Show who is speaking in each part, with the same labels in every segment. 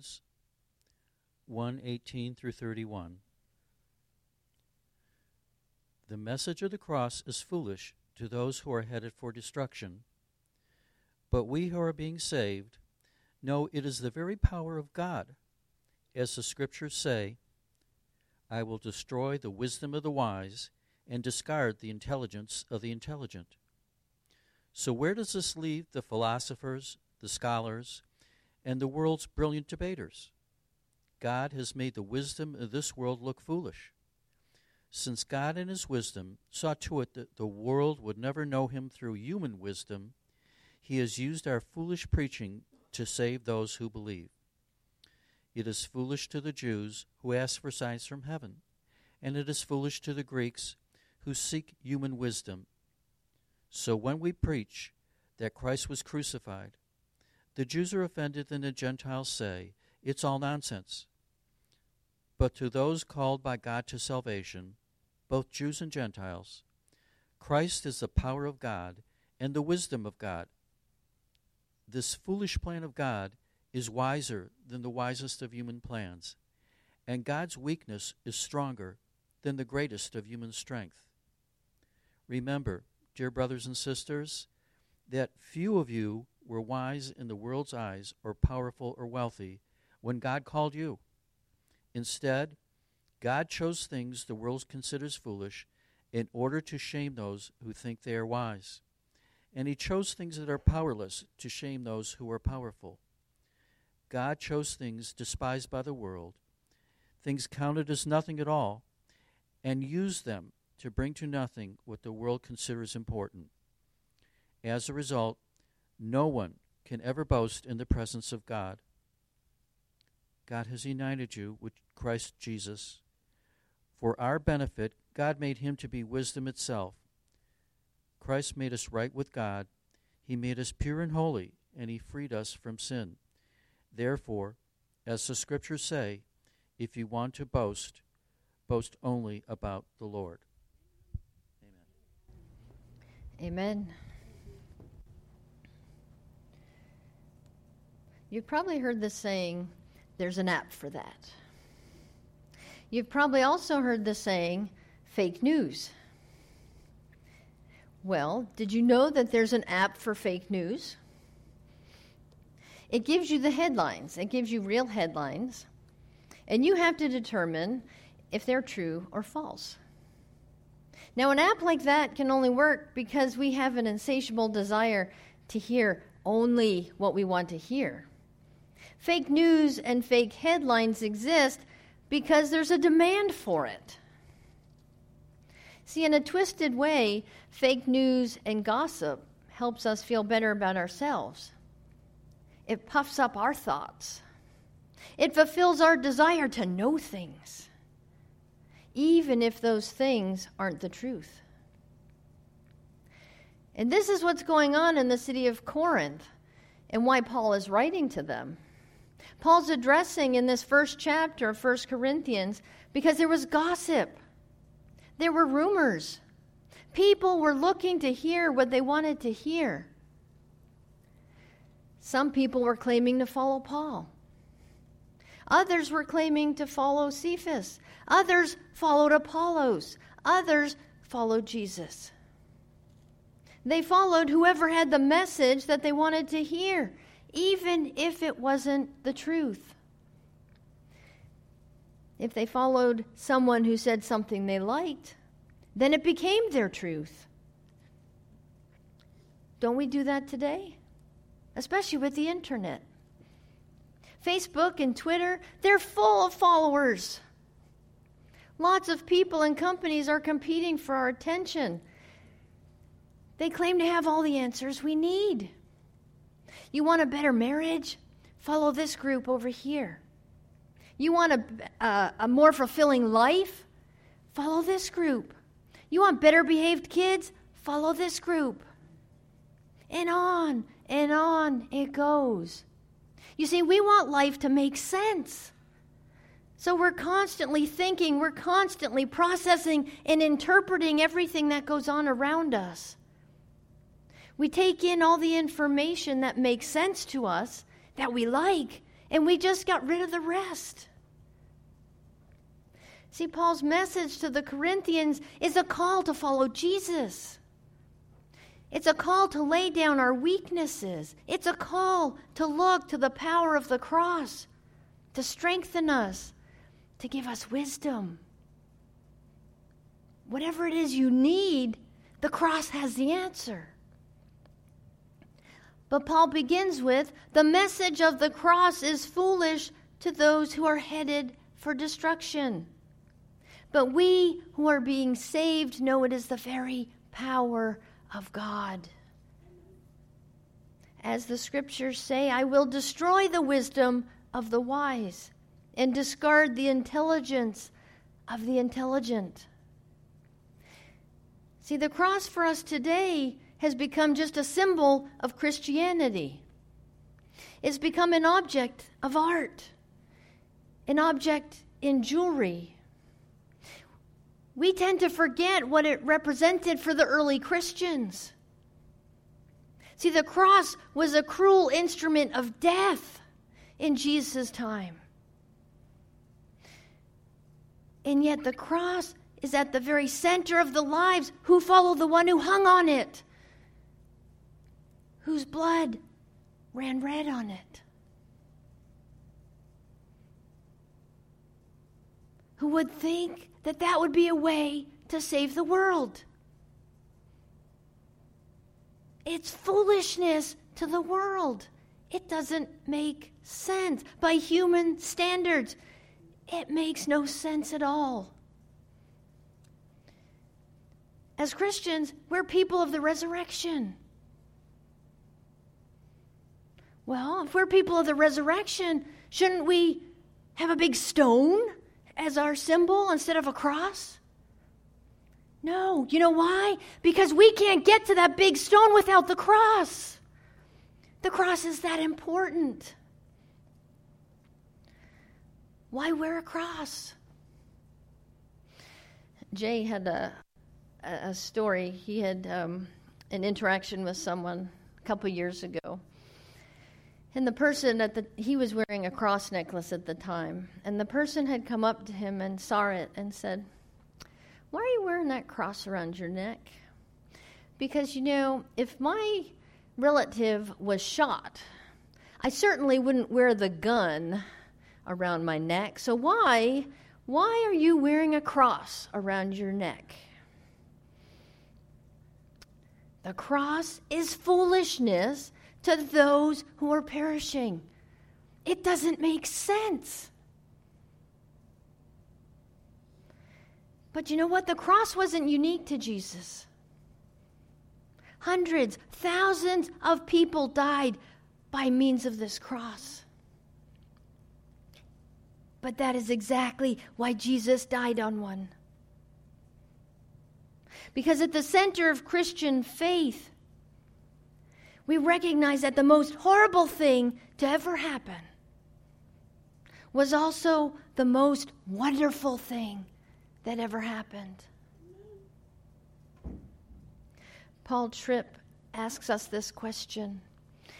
Speaker 1: Corinthians 1 18 through 31. The message of the cross is foolish to those who are headed for destruction, but we who are being saved know it is the very power of God. As the scriptures say, I will destroy the wisdom of the wise and discard the intelligence of the intelligent. So, where does this leave the philosophers, the scholars, and the world's brilliant debaters? God has made the wisdom of this world look foolish. Since God, in His wisdom, saw to it that the world would never know Him through human wisdom, He has used our foolish preaching to save those who believe. It is foolish to the Jews who ask for signs from heaven, and it is foolish to the Greeks who seek human wisdom. So when we preach that Christ was crucified, the Jews are offended and the Gentiles say, It's all nonsense. But to those called by God to salvation, both Jews and Gentiles, Christ is the power of God and the wisdom of God. This foolish plan of God is wiser than the wisest of human plans, and God's weakness is stronger than the greatest of human strength. Remember, dear brothers and sisters, that few of you were wise in the world's eyes or powerful or wealthy when God called you. Instead, God chose things the world considers foolish in order to shame those who think they are wise. And he chose things that are powerless to shame those who are powerful. God chose things despised by the world, things counted as nothing at all, and used them to bring to nothing what the world considers important. As a result, no one can ever boast in the presence of God. God has united you with Christ Jesus. For our benefit, God made him to be wisdom itself. Christ made us right with God. He made us pure and holy, and he freed us from sin. Therefore, as the scriptures say, if you want to boast, boast only about the Lord.
Speaker 2: Amen. Amen. You've probably heard the saying, there's an app for that. You've probably also heard the saying, fake news. Well, did you know that there's an app for fake news? It gives you the headlines, it gives you real headlines, and you have to determine if they're true or false. Now, an app like that can only work because we have an insatiable desire to hear only what we want to hear. Fake news and fake headlines exist because there's a demand for it. See, in a twisted way, fake news and gossip helps us feel better about ourselves. It puffs up our thoughts. It fulfills our desire to know things, even if those things aren't the truth. And this is what's going on in the city of Corinth and why Paul is writing to them. Paul's addressing in this first chapter of 1 Corinthians because there was gossip, there were rumors. People were looking to hear what they wanted to hear. Some people were claiming to follow Paul. Others were claiming to follow Cephas. Others followed Apollos. Others followed Jesus. They followed whoever had the message that they wanted to hear even if it wasn't the truth. If they followed someone who said something they liked, then it became their truth. Don't we do that today? Especially with the internet. Facebook and Twitter, they're full of followers. Lots of people and companies are competing for our attention. They claim to have all the answers we need. You want a better marriage? Follow this group over here. You want a, a, a more fulfilling life? Follow this group. You want better behaved kids? Follow this group. And on and on it goes. You see, we want life to make sense. So we're constantly thinking, we're constantly processing and interpreting everything that goes on around us. We take in all the information that makes sense to us, that we like, and we just got rid of the rest. See, Paul's message to the Corinthians is a call to follow Jesus. It's a call to lay down our weaknesses. It's a call to look to the power of the cross, to strengthen us, to give us wisdom. Whatever it is you need, the cross has the answer. But Paul begins with the message of the cross is foolish to those who are headed for destruction. But we who are being saved know it is the very power of God. As the scriptures say, I will destroy the wisdom of the wise and discard the intelligence of the intelligent. See, the cross for us today has become just a symbol of Christianity. It's become an object of art, an object in jewelry. We tend to forget what it represented for the early Christians. See, the cross was a cruel instrument of death in Jesus' time. And yet, the cross is at the very center of the lives who follow the one who hung on it whose blood ran red on it. Who would think that that would be a way to save the world? It's foolishness to the world. It doesn't make sense. By human standards, it makes no sense at all. As Christians, we're people of the resurrection. Well, if we're people of the resurrection, shouldn't we have a big stone as our symbol instead of a cross? No. You know why? Because we can't get to that big stone without the cross. The cross is that important. Why wear a cross? Jay had a, a story. He had um, an interaction with someone a couple years ago and the person at the he was wearing a cross necklace at the time, and the person had come up to him and saw it and said, "Why are you wearing that cross around your neck?" Because you know, if my relative was shot, I certainly wouldn't wear the gun around my neck. So why why are you wearing a cross around your neck? The cross is foolishness to those who are perishing. It doesn't make sense. But you know what? The cross wasn't unique to Jesus. Hundreds, thousands of people died by means of this cross. But that is exactly why Jesus died on one. Because at the center of Christian faith we recognize that the most horrible thing to ever happen was also the most wonderful thing that ever happened. Paul Tripp asks us this question.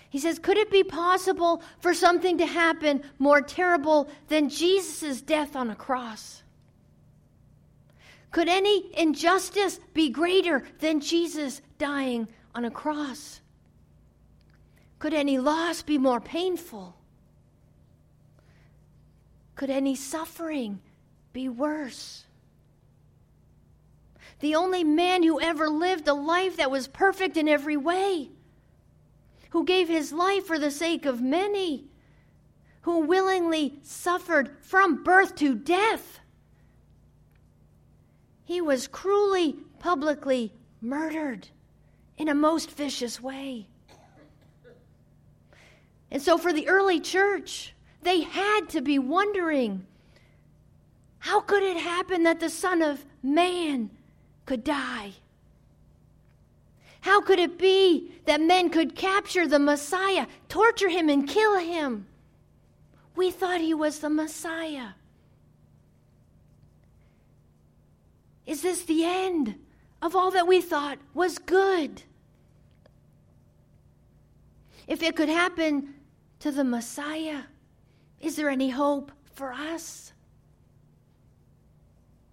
Speaker 2: He says, Could it be possible for something to happen more terrible than Jesus' death on a cross? Could any injustice be greater than Jesus dying on a cross? Could any loss be more painful? Could any suffering be worse? The only man who ever lived a life that was perfect in every way, who gave his life for the sake of many, who willingly suffered from birth to death. He was cruelly, publicly murdered in a most vicious way. And so, for the early church, they had to be wondering how could it happen that the Son of Man could die? How could it be that men could capture the Messiah, torture him, and kill him? We thought he was the Messiah. Is this the end of all that we thought was good? If it could happen to the Messiah, Is there any hope for us?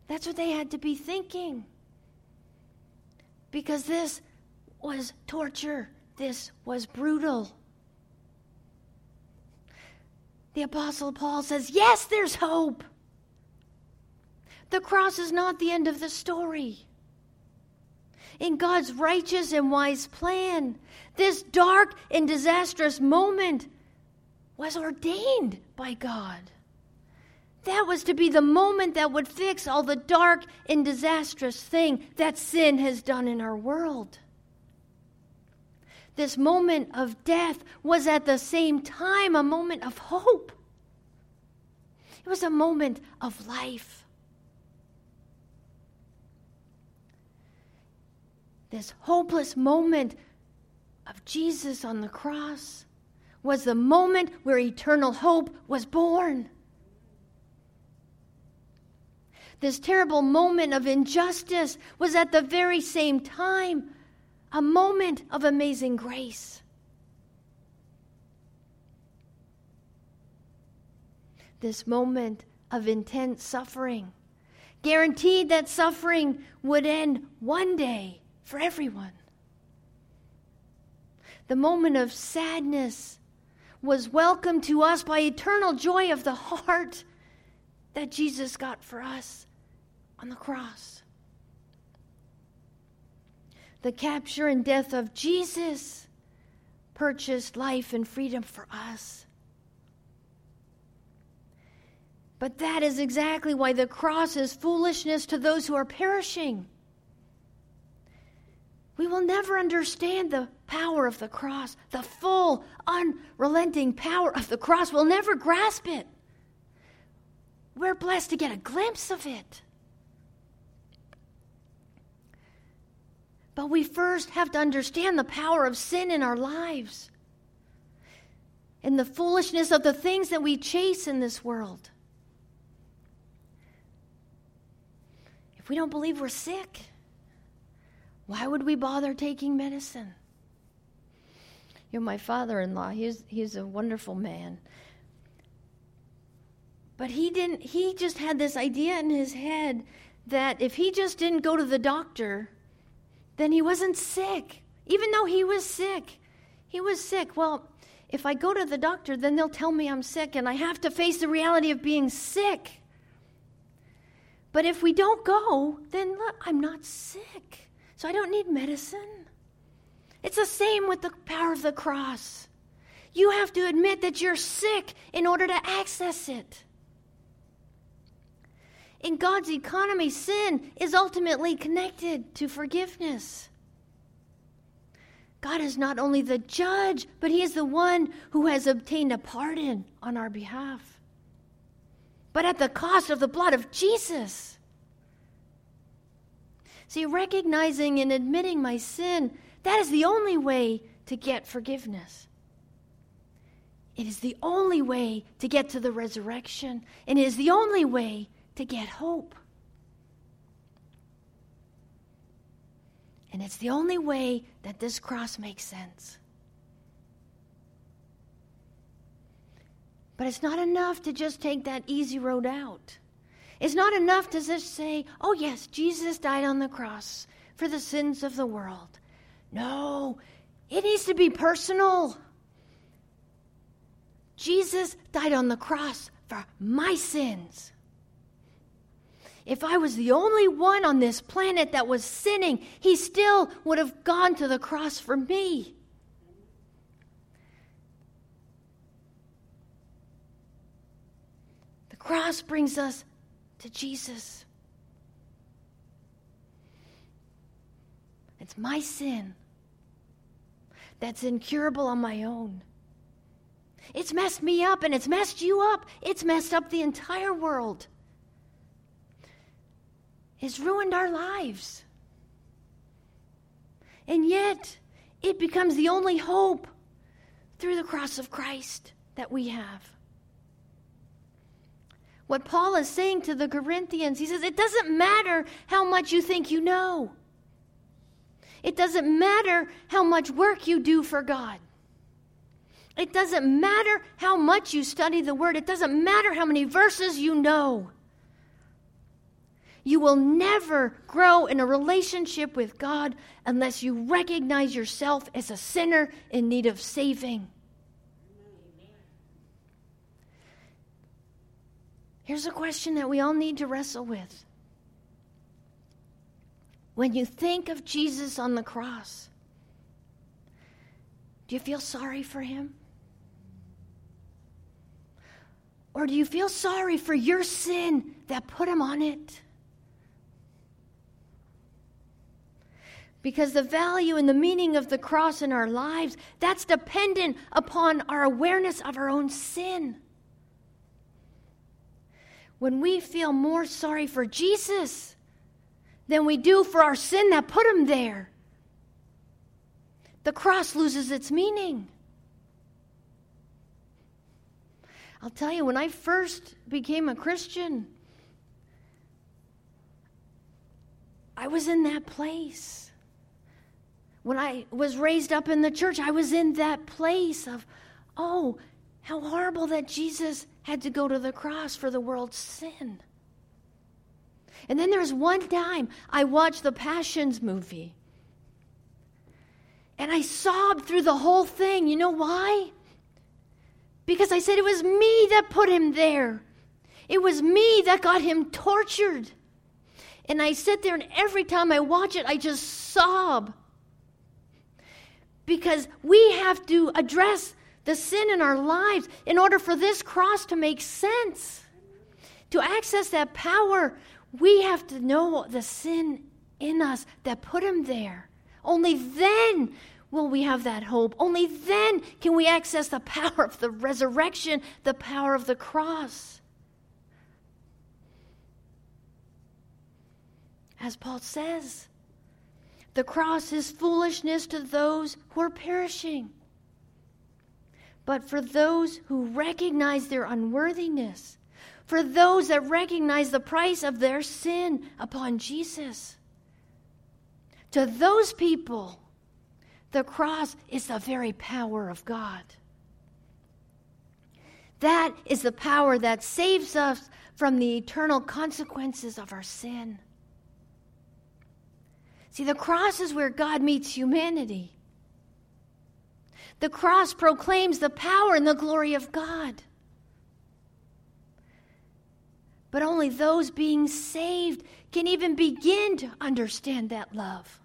Speaker 2: That's what they had to be thinking. Because this was torture, this was brutal. The Apostle Paul says, Yes, there's hope. The cross is not the end of the story. In God's righteous and wise plan, this dark and disastrous moment was ordained by God. That was to be the moment that would fix all the dark and disastrous thing that sin has done in our world. This moment of death was at the same time a moment of hope. It was a moment of life. This hopeless moment of Jesus on the cross was the moment where eternal hope was born. This terrible moment of injustice was at the very same time a moment of amazing grace. This moment of intense suffering guaranteed that suffering would end one day for everyone. The moment of sadness was welcomed to us by eternal joy of the heart that Jesus got for us on the cross. The capture and death of Jesus purchased life and freedom for us. But that is exactly why the cross is foolishness to those who are perishing. We will never understand the power of the cross, the full, unrelenting power of the cross. We'll never grasp it. We're blessed to get a glimpse of it. But we first have to understand the power of sin in our lives and the foolishness of the things that we chase in this world. If we don't believe we're sick, why would we bother taking medicine? You know, my father in law, he's, he's a wonderful man. But he didn't, he just had this idea in his head that if he just didn't go to the doctor, then he wasn't sick. Even though he was sick, he was sick. Well, if I go to the doctor, then they'll tell me I'm sick, and I have to face the reality of being sick. But if we don't go, then look, I'm not sick. So I don't need medicine. It's the same with the power of the cross. You have to admit that you're sick in order to access it. In God's economy, sin is ultimately connected to forgiveness. God is not only the judge, but He is the one who has obtained a pardon on our behalf. But at the cost of the blood of Jesus. See, recognizing and admitting my sin, that is the only way to get forgiveness. It is the only way to get to the resurrection, and it is the only way to get hope. And it's the only way that this cross makes sense. But it's not enough to just take that easy road out. It's not enough to just say, oh, yes, Jesus died on the cross for the sins of the world. No, it needs to be personal. Jesus died on the cross for my sins. If I was the only one on this planet that was sinning, he still would have gone to the cross for me. The cross brings us to Jesus. It's my sin that's incurable on my own. It's messed me up and it's messed you up. It's messed up the entire world It's ruined our lives. And yet, it becomes the only hope through the cross of Christ that we have. What Paul is saying to the Corinthians, he says, it doesn't matter how much you think you know. It doesn't matter how much work you do for God. It doesn't matter how much you study the Word, it doesn't matter how many verses you know. You will never grow in a relationship with God unless you recognize yourself as a sinner in need of saving. Here's a question that we all need to wrestle with. When you think of Jesus on the cross, do you feel sorry for him? Or do you feel sorry for your sin that put him on it? Because the value and the meaning of the cross in our lives, that's dependent upon our awareness of our own sin. When we feel more sorry for Jesus than we do for our sin that put him there, the cross loses its meaning. I'll tell you, when I first became a Christian, I was in that place. When I was raised up in the church, I was in that place of, oh, how horrible that Jesus had to go to the cross for the world's sin. And then there's one time I watched the Passions movie. And I sobbed through the whole thing. You know why? Because I said it was me that put him there. It was me that got him tortured. And I sit there, and every time I watch it, I just sob. Because we have to address the sin in our lives in order for this cross to make sense. To access that power, we have to know the sin in us that put him there. Only then will we have that hope. Only then can we access the power of the resurrection, the power of the cross. As Paul says, the cross is foolishness to those who are perishing. But for those who recognize their unworthiness, for those that recognize the price of their sin upon Jesus, to those people, the cross is the very power of God. That is the power that saves us from the eternal consequences of our sin. See, the cross is where God meets humanity. The cross proclaims the power and the glory of God. But only those being saved can even begin to understand that love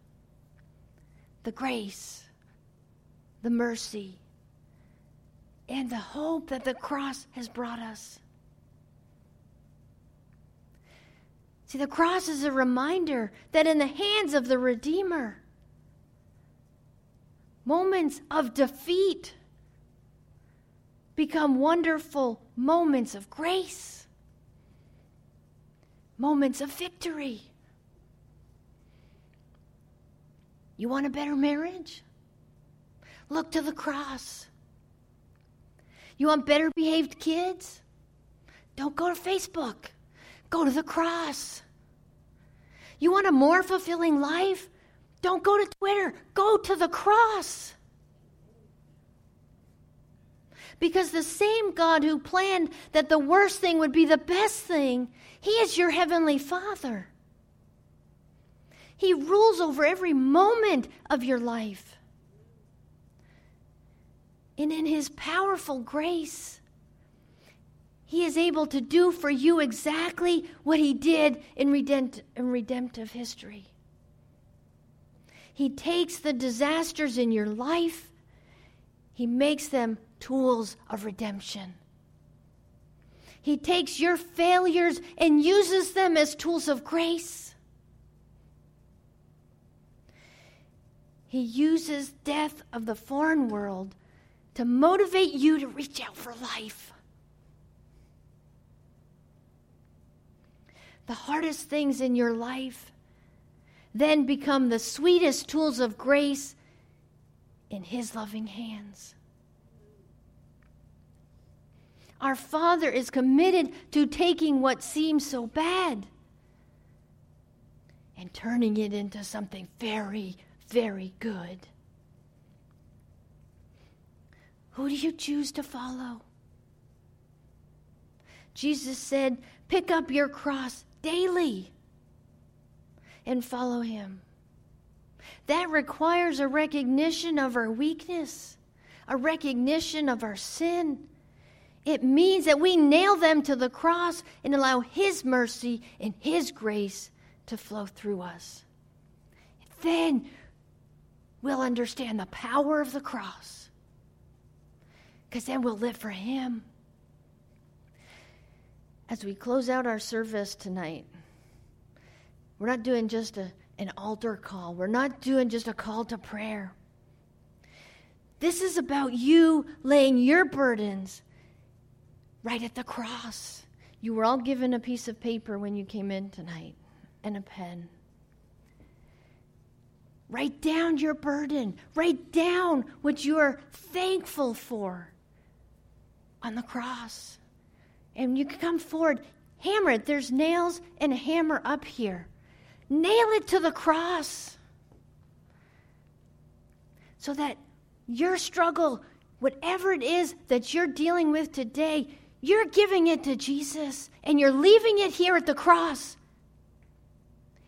Speaker 2: the grace, the mercy, and the hope that the cross has brought us. See, the cross is a reminder that in the hands of the Redeemer, moments of defeat become wonderful moments of grace, moments of victory. You want a better marriage? Look to the cross. You want better behaved kids? Don't go to Facebook. Go to the cross. You want a more fulfilling life? Don't go to Twitter. Go to the cross. Because the same God who planned that the worst thing would be the best thing, He is your Heavenly Father. He rules over every moment of your life. And in His powerful grace, He is able to do for you exactly what He did in, redempt- in redemptive history. He takes the disasters in your life, He makes them tools of redemption. He takes your failures and uses them as tools of grace. He uses death of the foreign world to motivate you to reach out for life. The hardest things in your life then become the sweetest tools of grace in His loving hands. Our Father is committed to taking what seems so bad and turning it into something very very good. Who do you choose to follow? Jesus said, Pick up your cross daily and follow him. That requires a recognition of our weakness, a recognition of our sin. It means that we nail them to the cross and allow His mercy and His grace to flow through us. Then we'll understand the power of the cross because then we'll live for Him. As we close out our service tonight, we're not doing just a, an altar call, we're not doing just a call to prayer. This is about you laying your burdens right at the cross. You were all given a piece of paper when you came in tonight and a pen. Write down your burden. Write down what you are thankful for on the cross. And you can come forward, hammer it. There's nails and a hammer up here. Nail it to the cross so that your struggle, whatever it is that you're dealing with today, you're giving it to Jesus and you're leaving it here at the cross.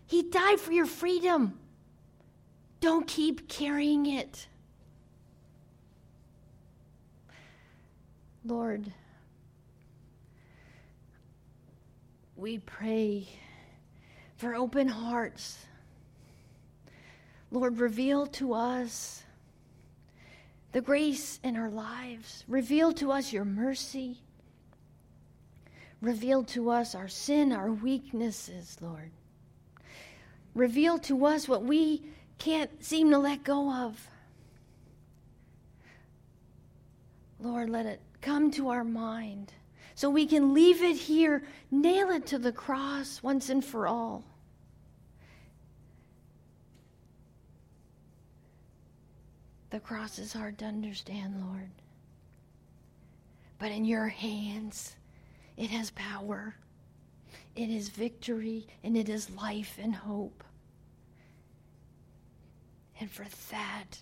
Speaker 2: He died for your freedom. Don't keep carrying it. Lord, we pray for open hearts. Lord, reveal to us the grace in our lives. Reveal to us your mercy. Reveal to us our sin, our weaknesses, Lord. Reveal to us what we can't seem to let go of. Lord, let it come to our mind so we can leave it here, nail it to the cross once and for all. The cross is hard to understand, Lord. But in your hands, it has power, it is victory, and it is life and hope. And for that,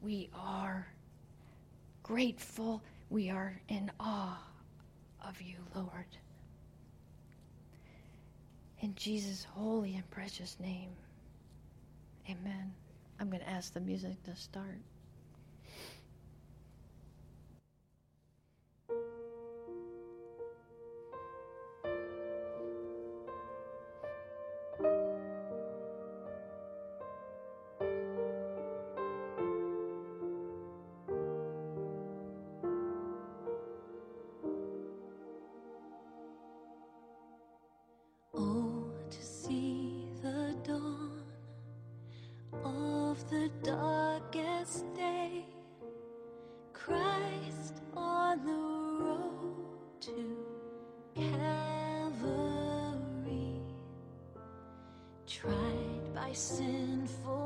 Speaker 2: we are grateful. We are in awe of you, Lord. In Jesus' holy and precious name, amen. I'm going to ask the music to start.
Speaker 3: Torn